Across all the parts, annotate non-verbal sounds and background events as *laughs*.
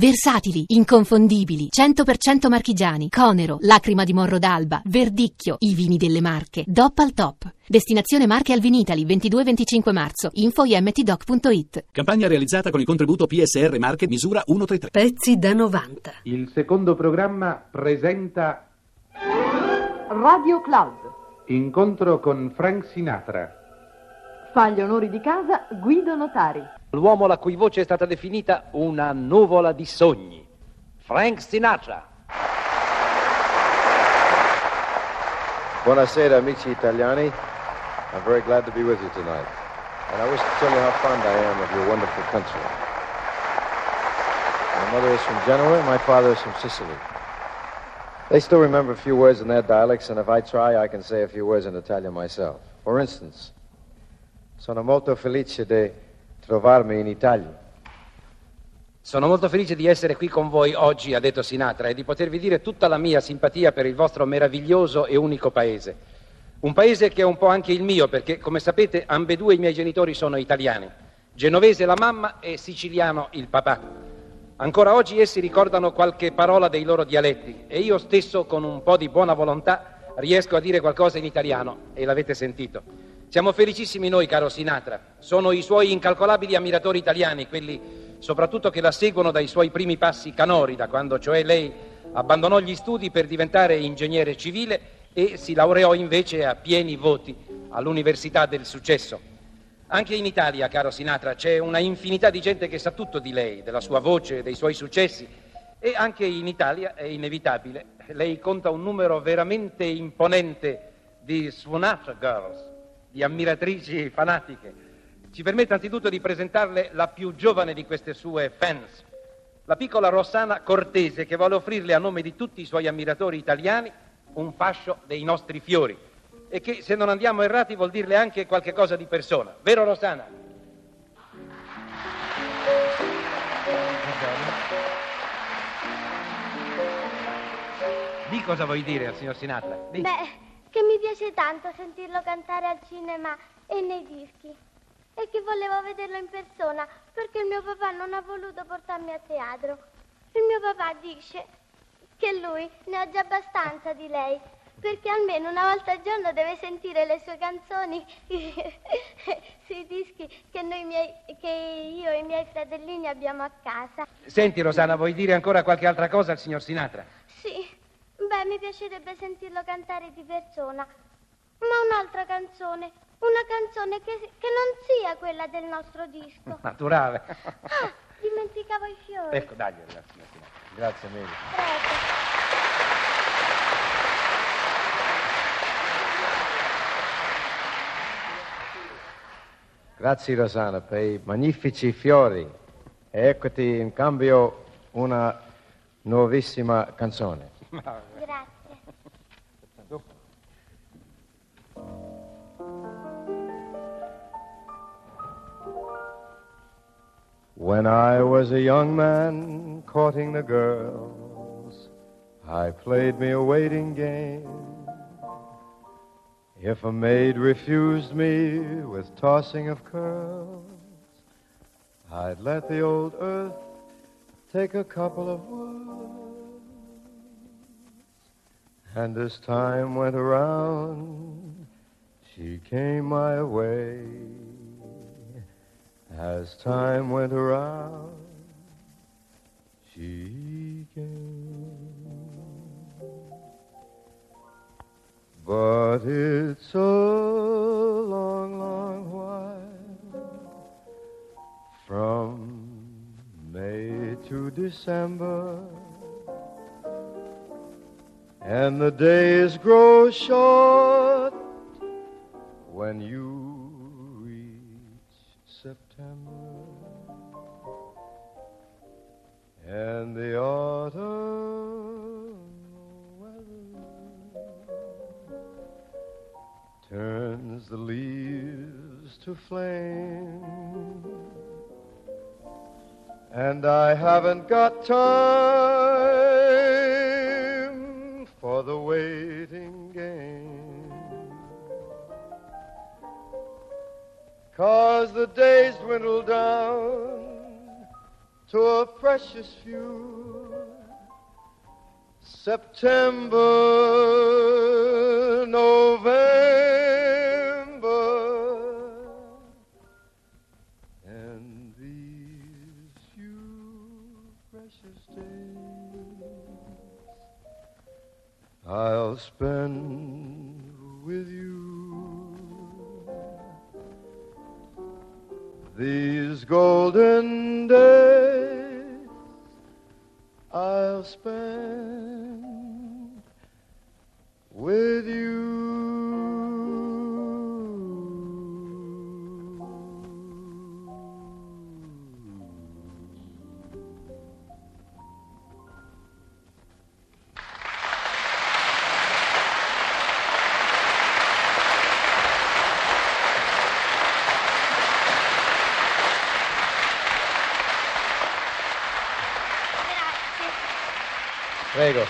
Versatili, inconfondibili, 100% marchigiani, Conero, Lacrima di Morro d'Alba, Verdicchio, i vini delle Marche, DOP al top. Destinazione Marche al Vinitali, 22-25 marzo, info imtdoc.it. Campagna realizzata con il contributo PSR Marche misura 133. Pezzi da 90. Il secondo programma presenta Radio Cloud. Incontro con Frank Sinatra. Fa gli onori di casa Guido Notari. L'uomo la cui voce è stata definita una nuvola di sogni. Frank Sinatra. Buonasera amici italiani. I'm very glad to be with you tonight. And I wish to tell you how fond I am of your wonderful country. My mother is from Genoa, my father is from Sicily. They still remember a few words in their dialects, and if I try, I can say a few words in Italian myself. For instance, sono molto felice di trovarmi in Italia. Sono molto felice di essere qui con voi oggi, ha detto Sinatra, e di potervi dire tutta la mia simpatia per il vostro meraviglioso e unico paese. Un paese che è un po' anche il mio, perché, come sapete, ambedue i miei genitori sono italiani. Genovese la mamma e siciliano il papà. Ancora oggi essi ricordano qualche parola dei loro dialetti e io stesso, con un po' di buona volontà, riesco a dire qualcosa in italiano e l'avete sentito. Siamo felicissimi noi, caro Sinatra. Sono i suoi incalcolabili ammiratori italiani, quelli soprattutto che la seguono dai suoi primi passi canori, da quando cioè lei abbandonò gli studi per diventare ingegnere civile e si laureò invece a pieni voti all'Università del Successo. Anche in Italia, caro Sinatra, c'è una infinità di gente che sa tutto di lei, della sua voce, dei suoi successi e anche in Italia è inevitabile. Lei conta un numero veramente imponente di Sinatra Girls, di ammiratrici fanatiche. Ci permette anzitutto di presentarle la più giovane di queste sue fans, la piccola Rossana Cortese, che vuole offrirle a nome di tutti i suoi ammiratori italiani un fascio dei nostri fiori e che se non andiamo errati vuol dirle anche qualche cosa di persona. Vero Rossana? Di cosa vuoi dire al signor Sinatra? Di. Beh, che mi piace tanto sentirlo cantare al cinema e nei dischi. E che volevo vederlo in persona perché il mio papà non ha voluto portarmi a teatro. Il mio papà dice che lui ne ha già abbastanza di lei, perché almeno una volta al giorno deve sentire le sue canzoni *laughs* sui dischi che, noi miei, che io e i miei fratellini abbiamo a casa. Senti Rosana, vuoi dire ancora qualche altra cosa al signor Sinatra? Sì, beh, mi piacerebbe sentirlo cantare di persona, ma un'altra canzone, una canzone che, che non sia quella del nostro disco. *laughs* Naturale. Ah, dimenticavo i fiori. Ecco, dai, Sinatra. Grazie mille. Prego. Grazie Rosanna per i magnifici fiori e eccoti in cambio una nuovissima canzone. Grazie. When I was a young man courting the girls, I played me a waiting game. If a maid refused me with tossing of curls, I'd let the old earth take a couple of whirls. And as time went around, she came my way. As time went around, she came. But it's a long, long while from May to December, and the days grow short when you reach September, and the autumn weather turns the leaves to flame. And I haven't got time Cause the days dwindle down to a precious few. September, November, and these few precious days I'll spend with you. These golden days I'll spend with you. Prego.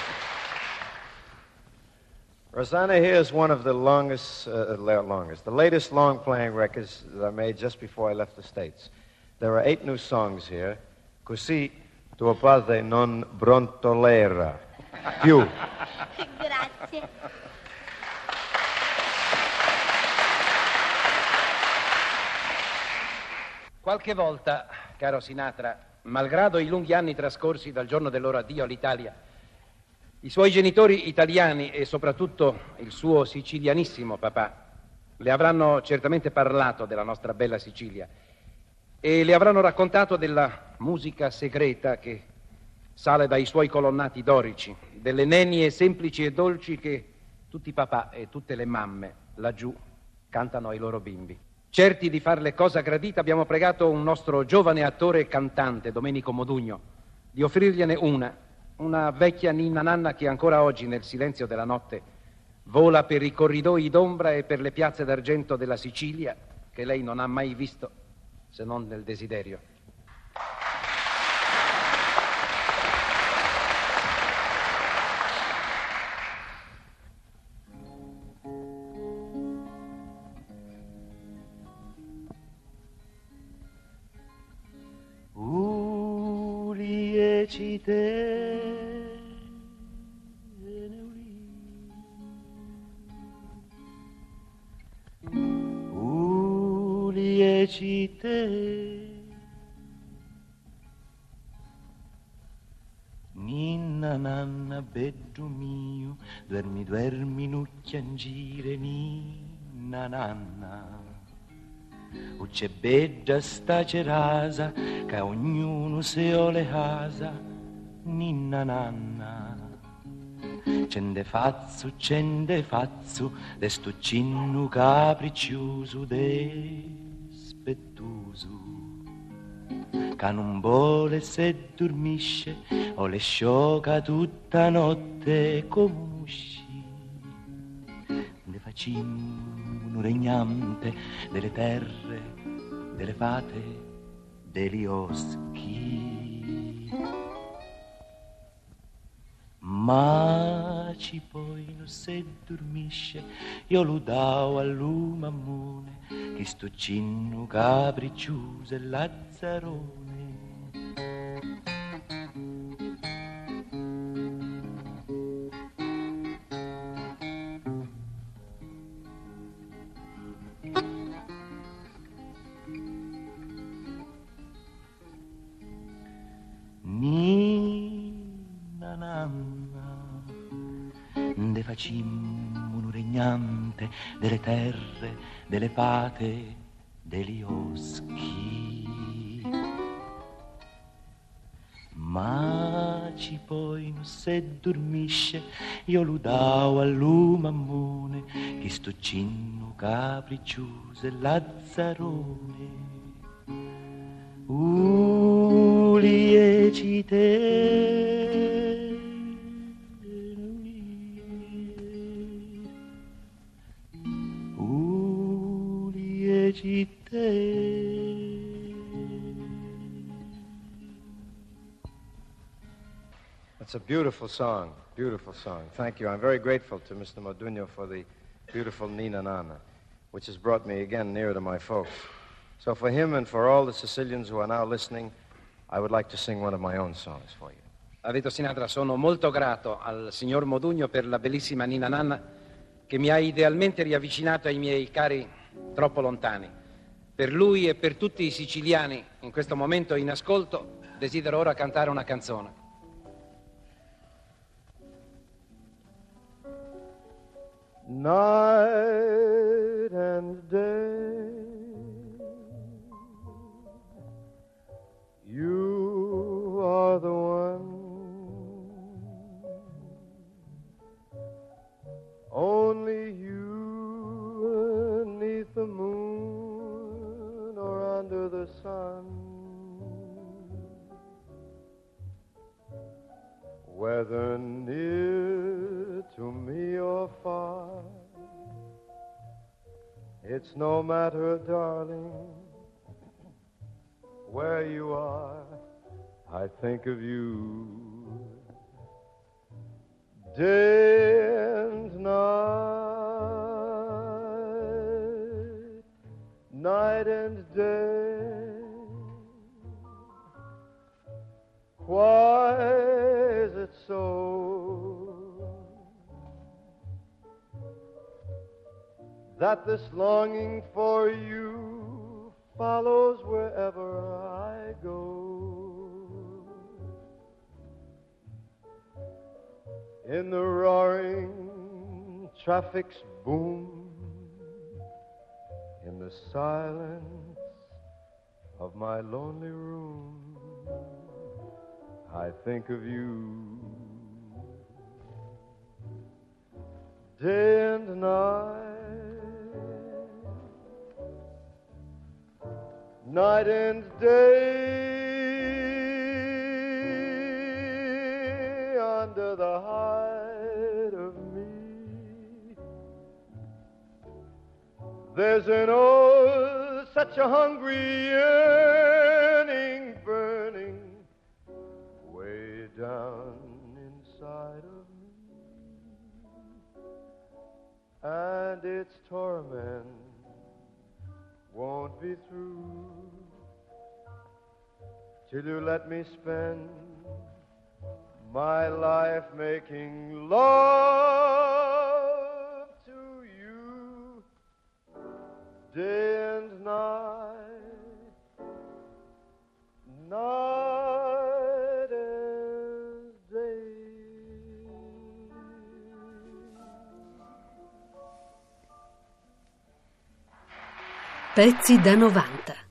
Rosanna here is one of the longest, uh, la- longest, the latest long playing records that I made just before I left the States. There are eight new songs here. Così tuo padre non brontolera più. *laughs* Grazie. Qualche volta, caro Sinatra, malgrado i lunghi anni trascorsi dal giorno del loro addio all'Italia, i suoi genitori italiani e soprattutto il suo sicilianissimo papà le avranno certamente parlato della nostra bella Sicilia e le avranno raccontato della musica segreta che sale dai suoi colonnati dorici, delle nenie semplici e dolci che tutti i papà e tutte le mamme laggiù cantano ai loro bimbi. Certi di farle cosa gradita, abbiamo pregato un nostro giovane attore e cantante, Domenico Modugno, di offrirgliene una, una vecchia ninna nanna che ancora oggi, nel silenzio della notte, vola per i corridoi d'ombra e per le piazze d'argento della Sicilia, che lei non ha mai visto se non nel desiderio. Uliecite Uliecite Ninna nanna beddu mio Dormi dormi nucchiangire Ninna nanna. O c'è bella sta cerasa che ognuno se o le casa ninna nanna. C'ende fazzo c'ende fazzo de sto cinnu capriccioso despettuso che non vuole se dormisce o le sciocca tutta notte come usci ne facciamo un regnante delle terre, delle fate, degli oschi. Ma ci poi non se dormisce, io lo davo all'umammone, che sto cinno capriccioso e lazzarone. Ninna nanna, de facimmo un regnante delle terre, delle fate, degli oschi. Ma ci poi non se dormisce, io lo davo all'umammone, che sto cinno capriccioso e lazzarone. Uliecite That's a beautiful song, beautiful song. Thank you. I'm very grateful to Mr. Modugno for the beautiful Nina Nana, which has brought me again nearer to my folks. So for him and for all the Sicilians who are now listening, I would like to sing one of my own songs for you. Aveto Sinatra, sono molto grato al signor Modugno per la bellissima Nina Nanna che mi ha idealmente riavvicinato ai miei cari troppo lontani. Per lui e per tutti i siciliani in questo momento in ascolto desidero ora cantare una canzone. Night and day, you are the one. The sun. Whether near to me or far, it's no matter, darling, where you are, I think of you day and night, night and day. Why is it so that this longing for you follows wherever I go? In the roaring traffic's boom, silence of my lonely room. I think of you day and night, night and day under the hide There's an oh, such a hungry yearning burning way down inside of me, and its torment won't be through till you let me spend my life making love day and night, night and day. Pezzi da 90.